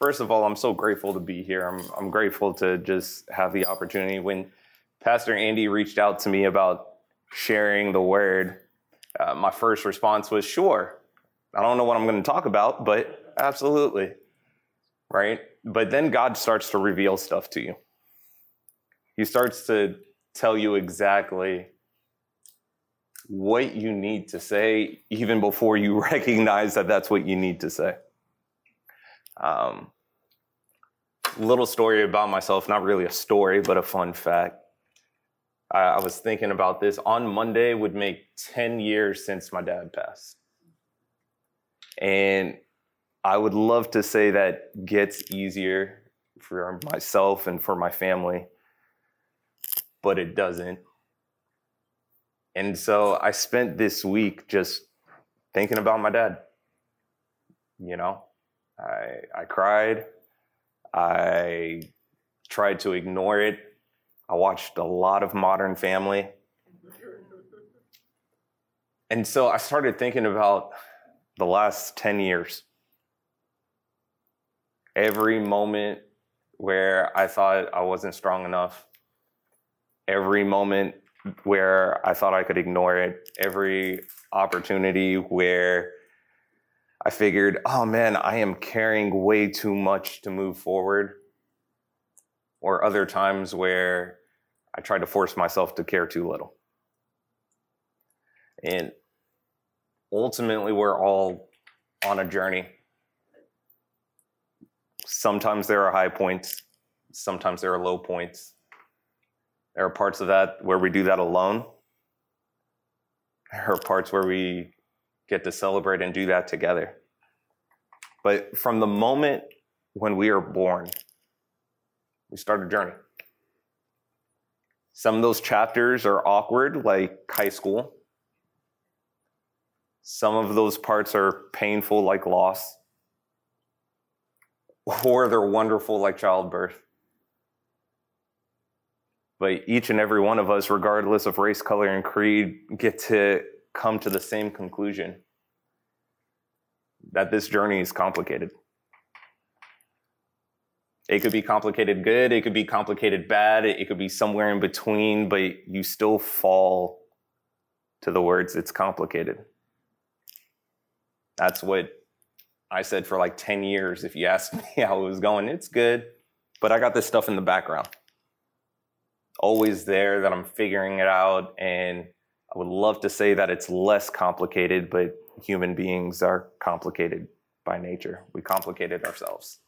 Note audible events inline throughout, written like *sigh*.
first of all, I'm so grateful to be here. I'm, I'm grateful to just have the opportunity. When Pastor Andy reached out to me about sharing the word, uh, my first response was, sure. I don't know what I'm going to talk about, but absolutely. Right? But then God starts to reveal stuff to you. He starts to tell you exactly what you need to say, even before you *laughs* recognize that that's what you need to say. Um, little story about myself, not really a story, but a fun fact. I, I was thinking about this. On Monday would make 10 years since my dad passed. And I would love to say that gets easier for myself and for my family, but it doesn't. And so I spent this week just thinking about my dad. You know, I, I cried. I tried to ignore it. I watched a lot of Modern Family. And so I started thinking about the last 10 years. Every moment where I thought I wasn't strong enough, every moment where I thought I could ignore it, every opportunity where I figured, oh man, I am carrying way too much to move forward. Or other times where I tried to force myself to care too little. And ultimately, we're all on a journey. Sometimes there are high points, sometimes there are low points. There are parts of that where we do that alone. There are parts where we get to celebrate and do that together. But from the moment when we are born, we start a journey. Some of those chapters are awkward, like high school. Some of those parts are painful, like loss. Or they're wonderful, like childbirth. But each and every one of us, regardless of race, color, and creed, get to come to the same conclusion that this journey is complicated. It could be complicated good, it could be complicated bad, it could be somewhere in between, but you still fall to the words it's complicated. That's what I said for like 10 years. If you asked *laughs* me how it was going, it's good, but I got this stuff in the background. Always there that I'm figuring it out, and I would love to say that it's less complicated, but human beings are complicated by nature. We complicate it ourselves.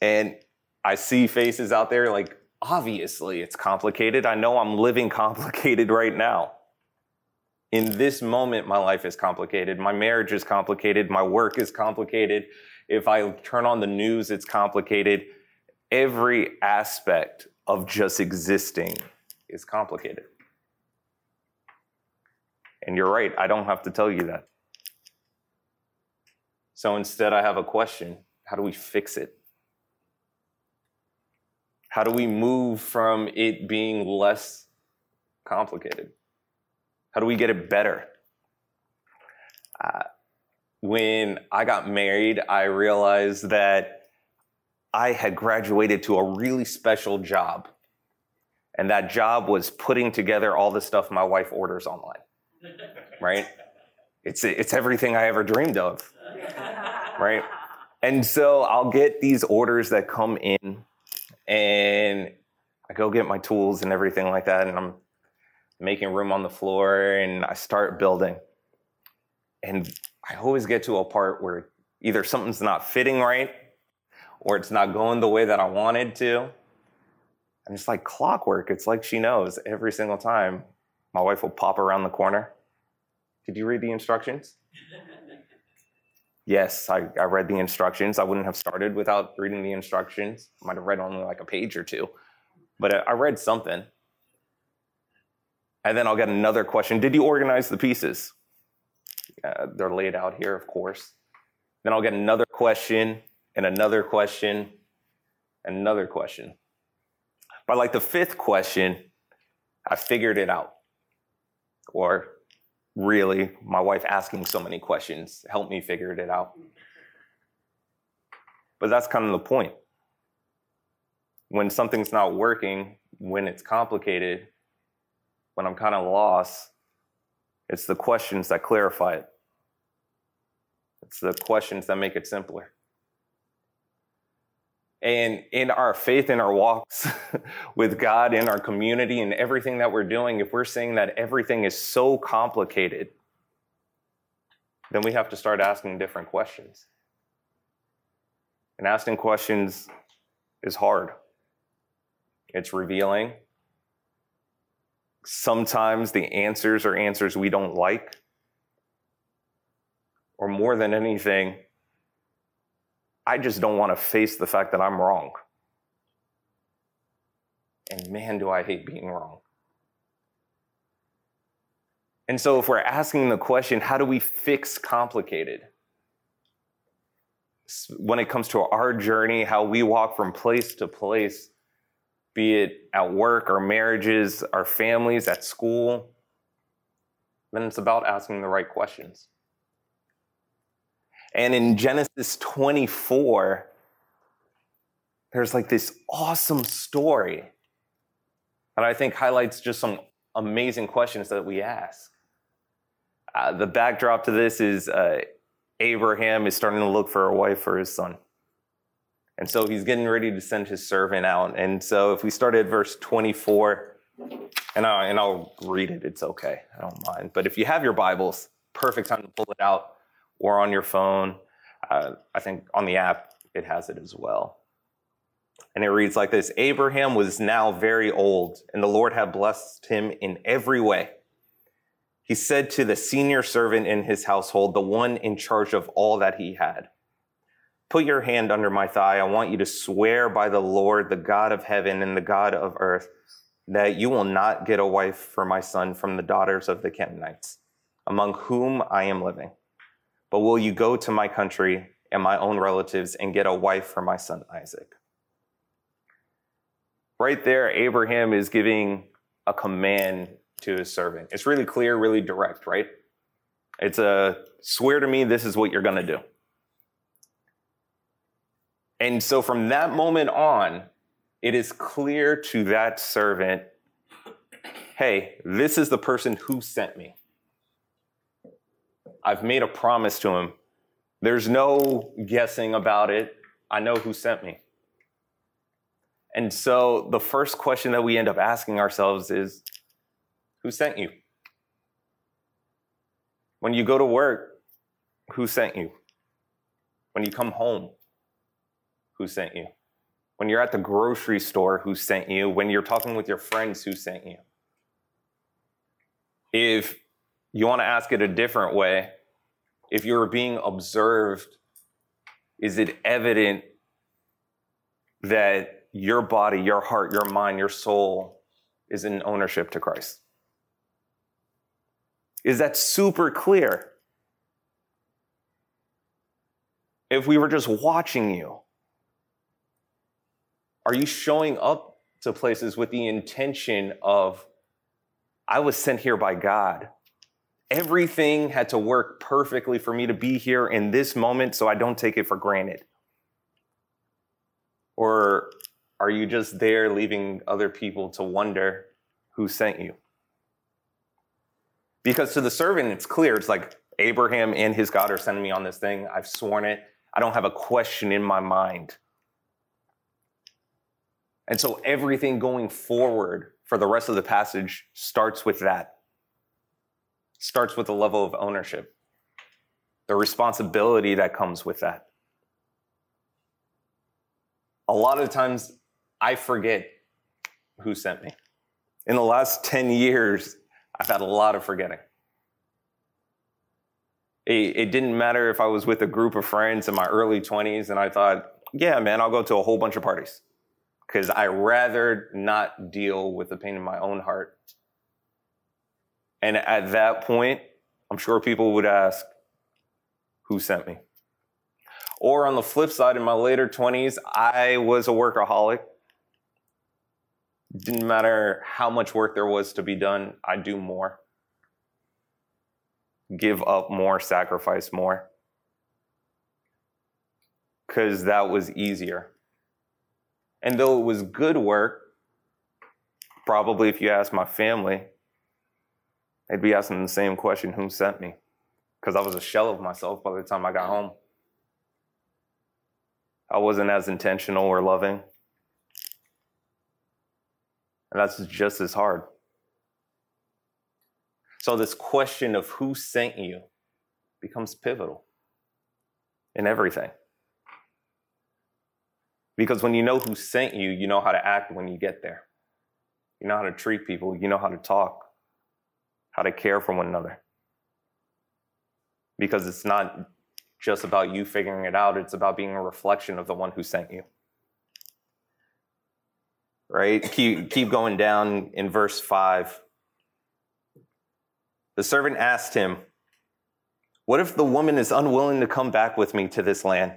And I see faces out there like, obviously it's complicated. I know I'm living *laughs* complicated right now. In this moment, my life is complicated. My marriage is complicated. My work is complicated. If I turn on the news, it's complicated. Every aspect of just existing is complicated. And you're right, I don't have to tell you that. So instead, I have a question How do we fix it? How do we move from it being less complicated? How do we get it better? Uh, when I got married, I realized that I had graduated to a really special job. And that job was putting together all the stuff my wife orders online *laughs* right? It's, it's everything I ever dreamed of, right? And so I'll get these orders that come in, and I go get my tools and everything like that, and I'm making room on the floor, and I start building. And I always get to a part where either something's not fitting right, or it's not going the way that I wanted to. And it's like clockwork. It's like she knows every single time my wife will pop around the corner. Did you read the instructions? yes, I, I read the instructions. I wouldn't have started without reading the instructions. I might have read only like a page or two, but I read something. And then I'll get another question Did you organize the pieces? Uh, they're laid out here, of course. Then I'll get another question and another question and another question. By like the fifth question, I figured it out or really my wife asking so many questions helped me figure it out But that's kind of the point. When something's not working, when it's complicated, when I'm kind of lost, it's the questions that clarify it. It's the questions that make it simpler. And in our faith, in our walks *laughs* with God, in our community, and everything that we're doing, if we're saying that everything is so complicated, then we have to start asking different questions. And asking questions is hard, it's revealing. Sometimes the answers are answers we don't like. Or more than anything, I just don't want to face the fact that I'm wrong. And man, do I hate being wrong. And so, if we're asking the question, how do we fix complicated? When it comes to our journey, how we walk from place to place, be it at work, our marriages, our families, at school, then it's about asking the right questions. And in Genesis 24, there's like this awesome story that I think highlights just some amazing questions that we ask. Uh, the backdrop to this is uh, Abraham is starting to look for a wife for his son. And so he's getting ready to send his servant out. And so if we start at verse 24, and, I, and I'll read it, it's okay. I don't mind. But if you have your Bibles, perfect time to pull it out or on your phone. Uh, I think on the app it has it as well. And it reads like this Abraham was now very old, and the Lord had blessed him in every way. He said to the senior servant in his household, the one in charge of all that he had, Put your hand under my thigh. I want you to swear by the Lord, the God of heaven and the God of earth, that you will not get a wife for my son from the daughters of the Canaanites, among whom I am living but will you go to my country and my own relatives and get a wife for my son Isaac? Right there, Abraham is giving a command to his servant. It's really clear, really direct, right? It's a swear to me, this is what you're going to do. And so from that moment on, it is clear to that servant hey, this is the person who sent me. I've made a promise to him. There's no guessing about it. I know who sent me. And so the first question that we end up asking ourselves is Who sent you? When you go to work, who sent you? When you come home, who sent you? When you're at the grocery store, who sent you? When you're talking with your friends, who sent you? If you want to ask it a different way, if you're being observed, is it evident that your body, your heart, your mind, your soul is in ownership to Christ? Is that super clear? If we were just watching you, are you showing up to places with the intention of, I was sent here by God? Everything had to work perfectly for me to be here in this moment, so I don't take it for granted. Or are you just there leaving other people to wonder who sent you? Because to the servant, it's clear. It's like Abraham and his God are sending me on this thing. I've sworn it. I don't have a question in my mind. And so everything going forward for the rest of the passage starts with that starts with a level of ownership, the responsibility that comes with that. A lot of times I forget who sent me. In the last 10 years, I've had a lot of forgetting. It, it, didn't matter if I was with a group of friends in my early 20s and I thought, yeah, man, I'll go to a whole bunch of parties because I rather not deal with the pain in my own heart and at that point, I'm sure people would ask, Who sent me? Or on the flip side, in my later 20s, I was a workaholic. Didn't matter how much work there was to be done, I'd do more. Give up more, sacrifice more. because that was easier. And though it was good work, probably if you ask my family, they'd be asking the same question who sent me? Because I was a shell of myself by the time I got home. I wasn't as intentional or loving. And that's just as hard. So, this question of who sent you becomes pivotal in everything. Because when you know who sent you, you know how to act when you get there. You know how to treat people, you know how to talk, how to care for one another. Because it's not just about you figuring it out, it's about being a reflection of the one who sent you. Right? Keep, keep going down in verse 5. The servant asked him, What if the woman is unwilling to come back with me to this land?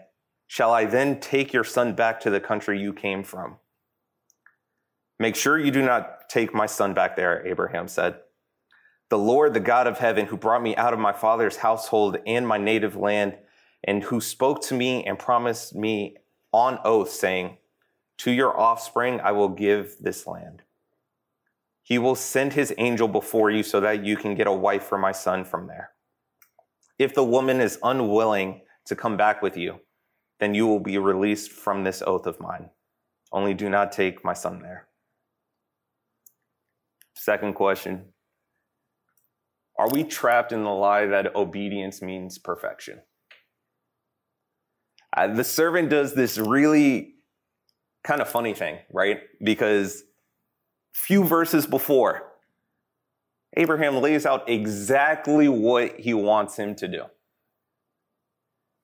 Shall I then take your son back to the country you came from? Make sure you do not take my son back there, Abraham said. The Lord, the God of heaven, who brought me out of my father's household and my native land, and who spoke to me and promised me on oath, saying, To your offspring I will give this land. He will send his angel before you so that you can get a wife for my son from there. If the woman is unwilling to come back with you, then you will be released from this oath of mine. Only do not take my son there. Second question Are we trapped in the lie that obedience means perfection? Uh, the servant does this really kind of funny thing, right? Because few verses before, Abraham lays out exactly what he wants him to do.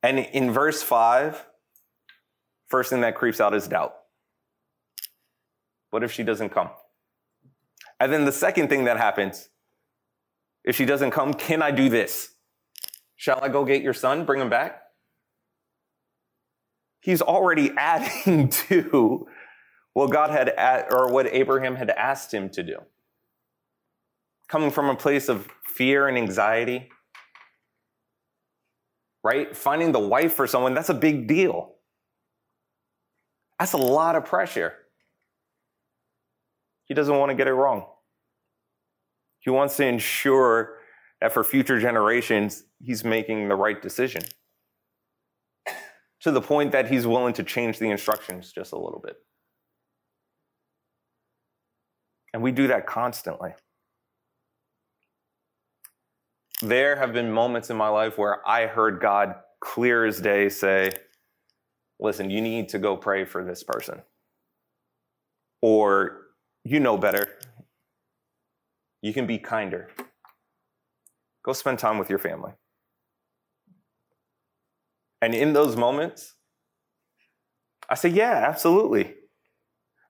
And in verse 5, first thing that creeps out is doubt. What if she doesn't come? And then the second thing that happens, if she doesn't come, can I do this? Shall I go get your son, bring him back? He's already *laughs* adding to what God had, or what Abraham had asked him to do. Coming from a place of fear and anxiety, right? Finding the wife for someone, that's a big deal. That's a lot of pressure. He doesn't want to get it wrong. He wants to ensure that for future generations, he's making the right decision. To the point that he's willing to change the instructions just a little bit. And we do that constantly. There have been moments in my life where I heard God clear as day say, Listen, you need to go pray for this person. Or you know better. You can be kinder. Go spend time with your family. And in those moments, I say, Yeah, absolutely.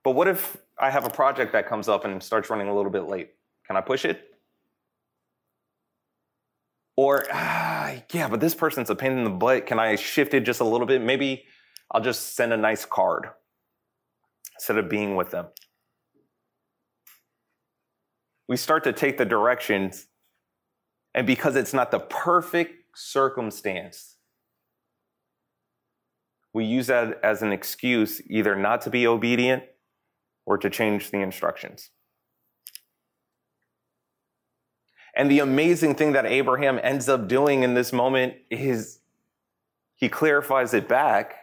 But what if I have a project that comes up and starts running a little bit late. Can I push it? Or, ah, yeah, but this person's a pain in the butt. Can I shift it just a little bit? Maybe I'll just send a nice card instead of being with them. We start to take the directions, and because it's not the perfect circumstance, we use that as an excuse either not to be obedient or to change the instructions. And the amazing thing that Abraham ends up doing in this moment is he clarifies it back.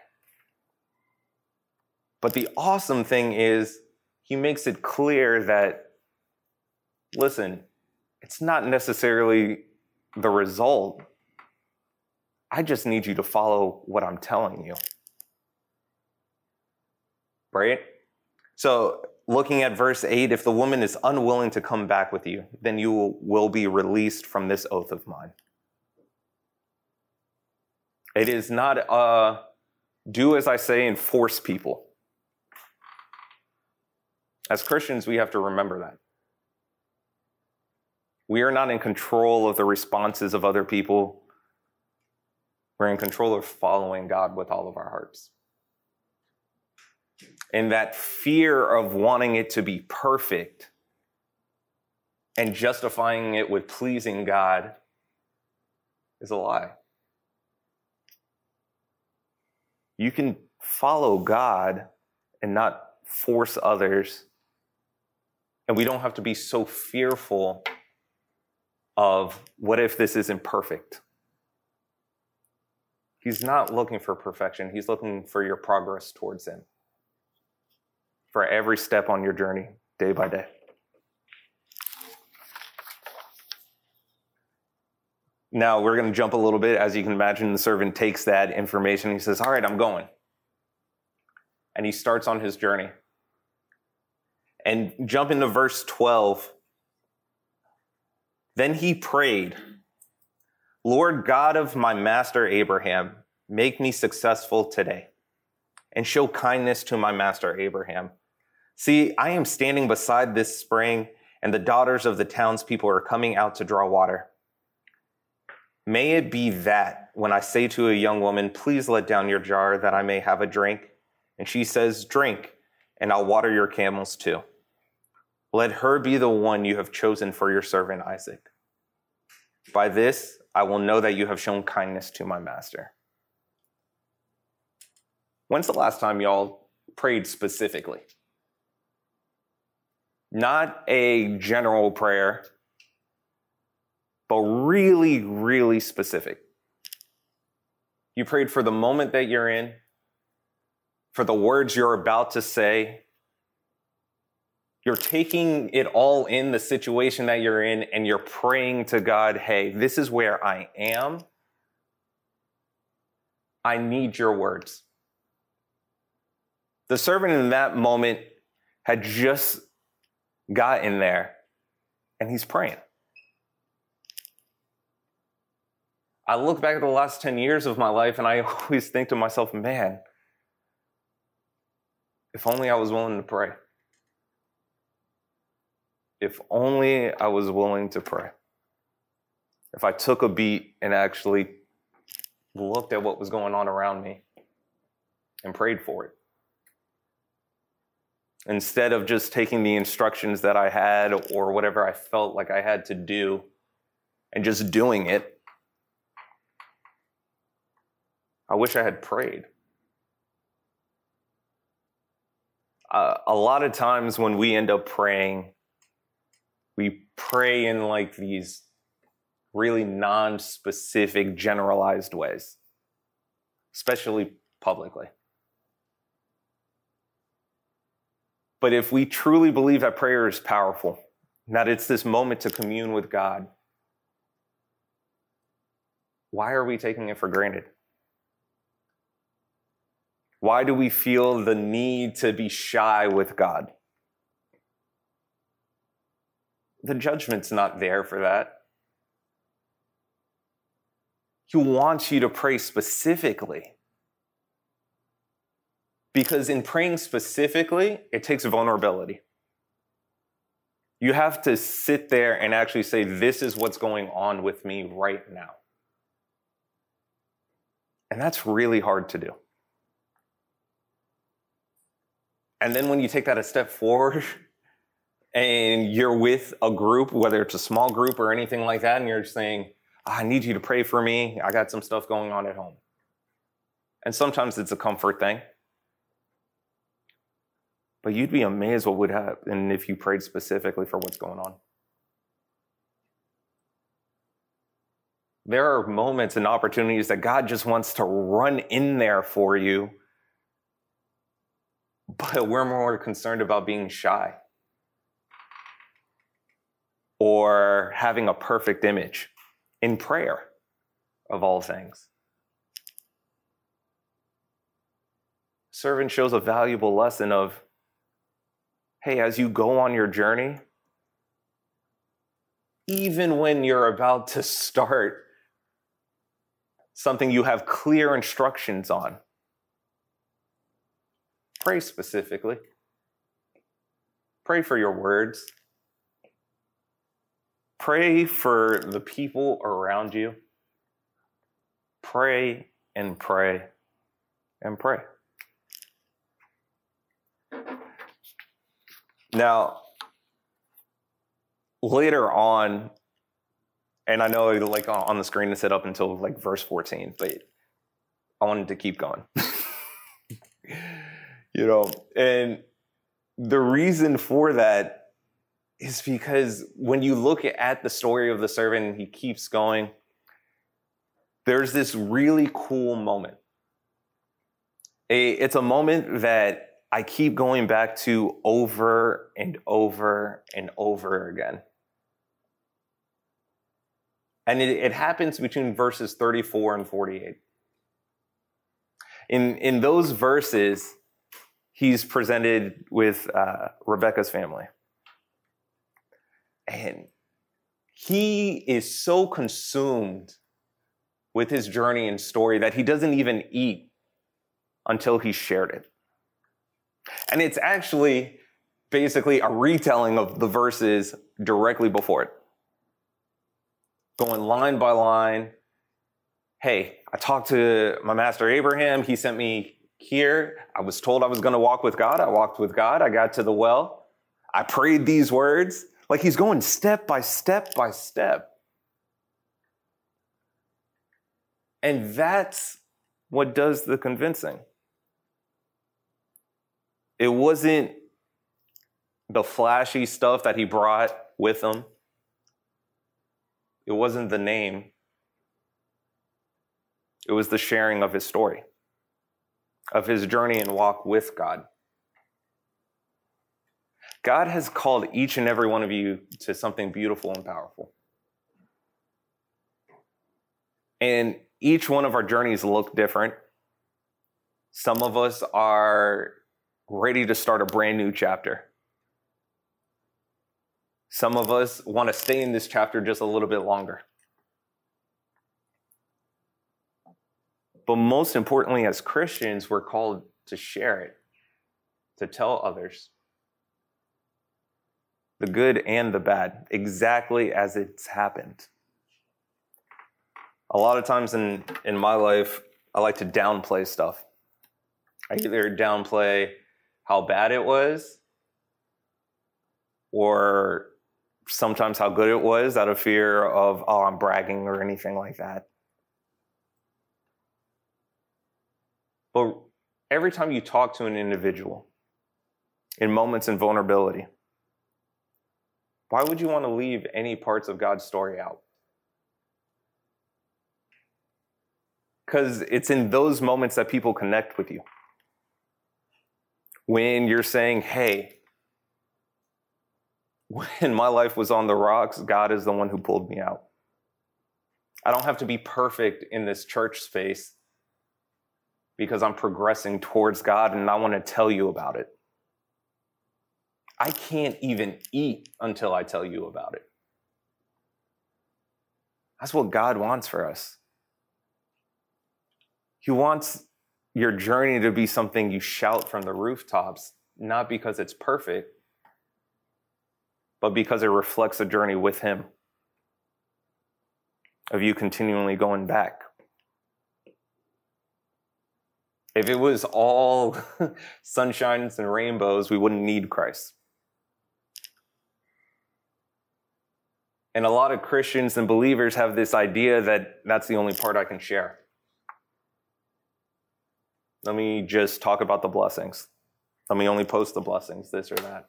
But the awesome thing is he makes it clear that, listen, it's not necessarily the result. I just need you to follow what I'm telling you. Right? So, looking at verse 8, if the woman is unwilling to come back with you, then you will be released from this oath of mine. It is not uh, do as I say and force people. As Christians, we have to remember that. We are not in control of the responses of other people. We're in control of following God with all of our hearts and that fear of wanting it to be perfect and justifying it with pleasing God is a lie. You can follow God and not force others. And we don't have to be so fearful of what if this isn't perfect? He's not looking for perfection, He's looking for your progress towards Him for every step on your journey, day by day. Now we're going to jump a little bit. As you can imagine, the servant takes that information. He says, All right, I'm going. And he starts on his journey. And jump into verse 12. Then he prayed, Lord God of my master Abraham, make me successful today and show kindness to my master Abraham. See, I am standing beside this spring, and the daughters of the townspeople are coming out to draw water. May it be that when I say to a young woman, Please let down your jar that I may have a drink, and she says, Drink, and I'll water your camels too. Let her be the one you have chosen for your servant Isaac. By this I will know that you have shown kindness to my master. When's the last time y'all prayed specifically? Not a general prayer, but really, really specific. You prayed for the moment that you're in, for the words you're about to say. You're taking it all in the situation that you're in and you're praying to God, hey, this is where I am. I need your words. The servant in that moment had just got in there and he's praying. I look back at the last 10 years of my life and I *laughs* always think to myself, man, if only I was willing to pray. If only I was willing to pray. If I took a beat and actually looked at what was going on around me and prayed for it. Instead of just taking the instructions that I had or whatever I felt like I had to do and just doing it I wish I had prayed. Uh, a lot of times when we end up praying, we pray in like these really non specific, generalized ways, especially publicly. But if we truly believe that prayer is powerful, that it's this moment to commune with God, why are we taking it for granted? Why do we feel the need to be shy with God? The judgment's not there for that. He wants you to pray specifically. Because in praying specifically, it takes vulnerability. You have to sit there and actually say, This is what's going on with me right now. And that's really hard to do. And then when you take that a step forward *laughs* and you're with a group, whether it's a small group or anything like that, and you're saying, I need you to pray for me. I got some stuff going on at home. And sometimes it's a comfort thing. But you'd be amazed what would happen if you prayed specifically for what's going on. There are moments and opportunities that God just wants to run in there for you but we're more concerned about being shy or having a perfect image in prayer of all things. Servant shows a valuable lesson of hey, as you go on your journey, even when you're about to start something you have clear instructions on, Pray specifically. Pray for your words. Pray for the people around you. Pray and pray and pray. Now, later on, and I know like on the screen it said up until like verse 14, but I wanted to keep going. *laughs* you know, and the reason for that is because when you look at the story of the servant, he keeps going, there's this really cool moment. It's a moment that I keep going back to over and over and over again. And it, it happens between verses 34 and 48. In, in those verses, he's presented with uh, Rebecca's family. And he is so consumed with his journey and story that he doesn't even eat until he shared it. And it's actually basically a retelling of the verses directly before it going line by line. Hey, I talked to my master Abraham. He sent me here. I was told I was going to walk with God. I walked with God. I got to the well. I prayed these words. Like he's going step by step by step. And that's what does the convincing. It wasn't the flashy stuff that he brought with him. It wasn't the name, it was the sharing of his story, of his journey and walk with God. God has called each and every one of you to something beautiful and powerful. And each one of our journeys look different. Some of us are ready to start a brand new chapter. Some of us want to stay in this chapter just a little bit longer. But most importantly, as Christians, we're called to share it, to tell others the good and the bad, exactly as it's happened. A lot of times in, in my life, I like to downplay stuff. I either downplay how bad it was or sometimes how good it was out of fear of, oh, I'm bragging or anything like that. But every time you talk to an individual in moments in vulnerability, why would you want to leave any parts of God's story out? Because it's in those moments that people connect with you. When you're saying, hey, when my life was on the rocks, God is the one who pulled me out. I don't have to be perfect in this church space because I'm progressing towards God and I want to tell you about it. I can't even eat until I tell you about it. That's what God wants for us. He wants your journey to be something you shout from the rooftops, not because it's perfect, but because it reflects a journey with Him of you continually going back. If it was all *laughs* sunshines and rainbows, we wouldn't need Christ. And a lot of Christians and believers have this idea that that's the only part I can share. Let me just talk about the blessings. Let me only post the blessings, this or that.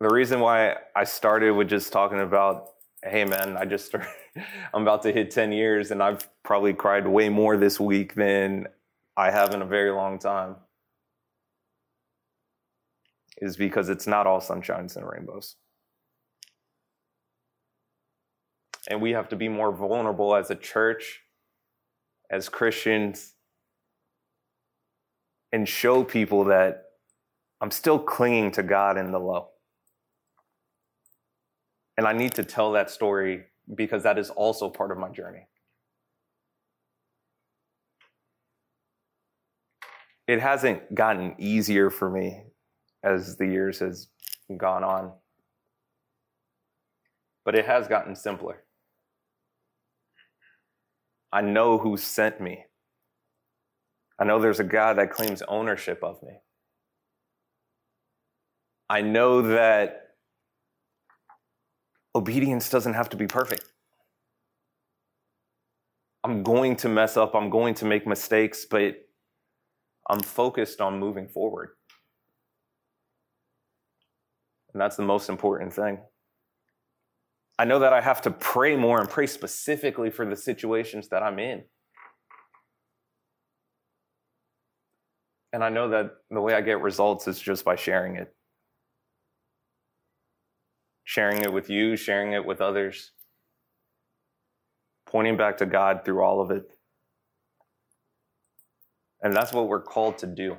The reason why I started with just talking about, hey man, I just started, *laughs* I'm about to hit 10 years and I've probably cried way more this week than I have in a very long time is because it's not all sunshines and rainbows. And we have to be more vulnerable as a church, as Christians, and show people that I'm still clinging to God in the low. And I need to tell that story because that is also part of my journey. It hasn't gotten easier for me as the years has gone on. But it has gotten simpler. I know who sent me. I know there's a God that claims ownership of me. I know that obedience doesn't have to be perfect. I'm going to mess up, I'm going to make mistakes, but I'm focused on moving forward. And that's the most important thing. I know that I have to pray more and pray specifically for the situations that I'm in. And I know that the way I get results is just by sharing it. Sharing it with you, sharing it with others, pointing back to God through all of it. And that's what we're called to do.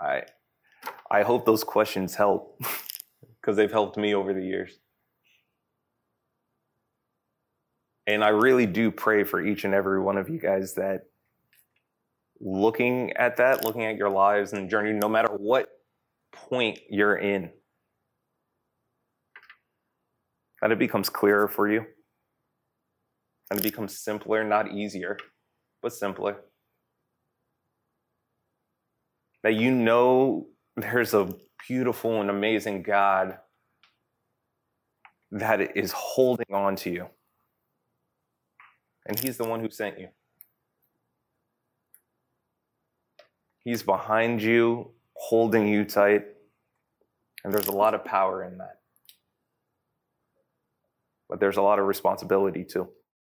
I I hope those questions help *laughs* because they've helped me over the years. And I really do pray for each and every one of you guys that looking at that, looking at your lives and journey, no matter what point you're in, that it becomes clearer for you. And it becomes simpler, not easier, but simpler. That you know there's a beautiful and amazing God that is holding on to you. And He's the one who sent you. He's behind you, holding you tight. And there's a lot of power in that. But there's a lot of responsibility too.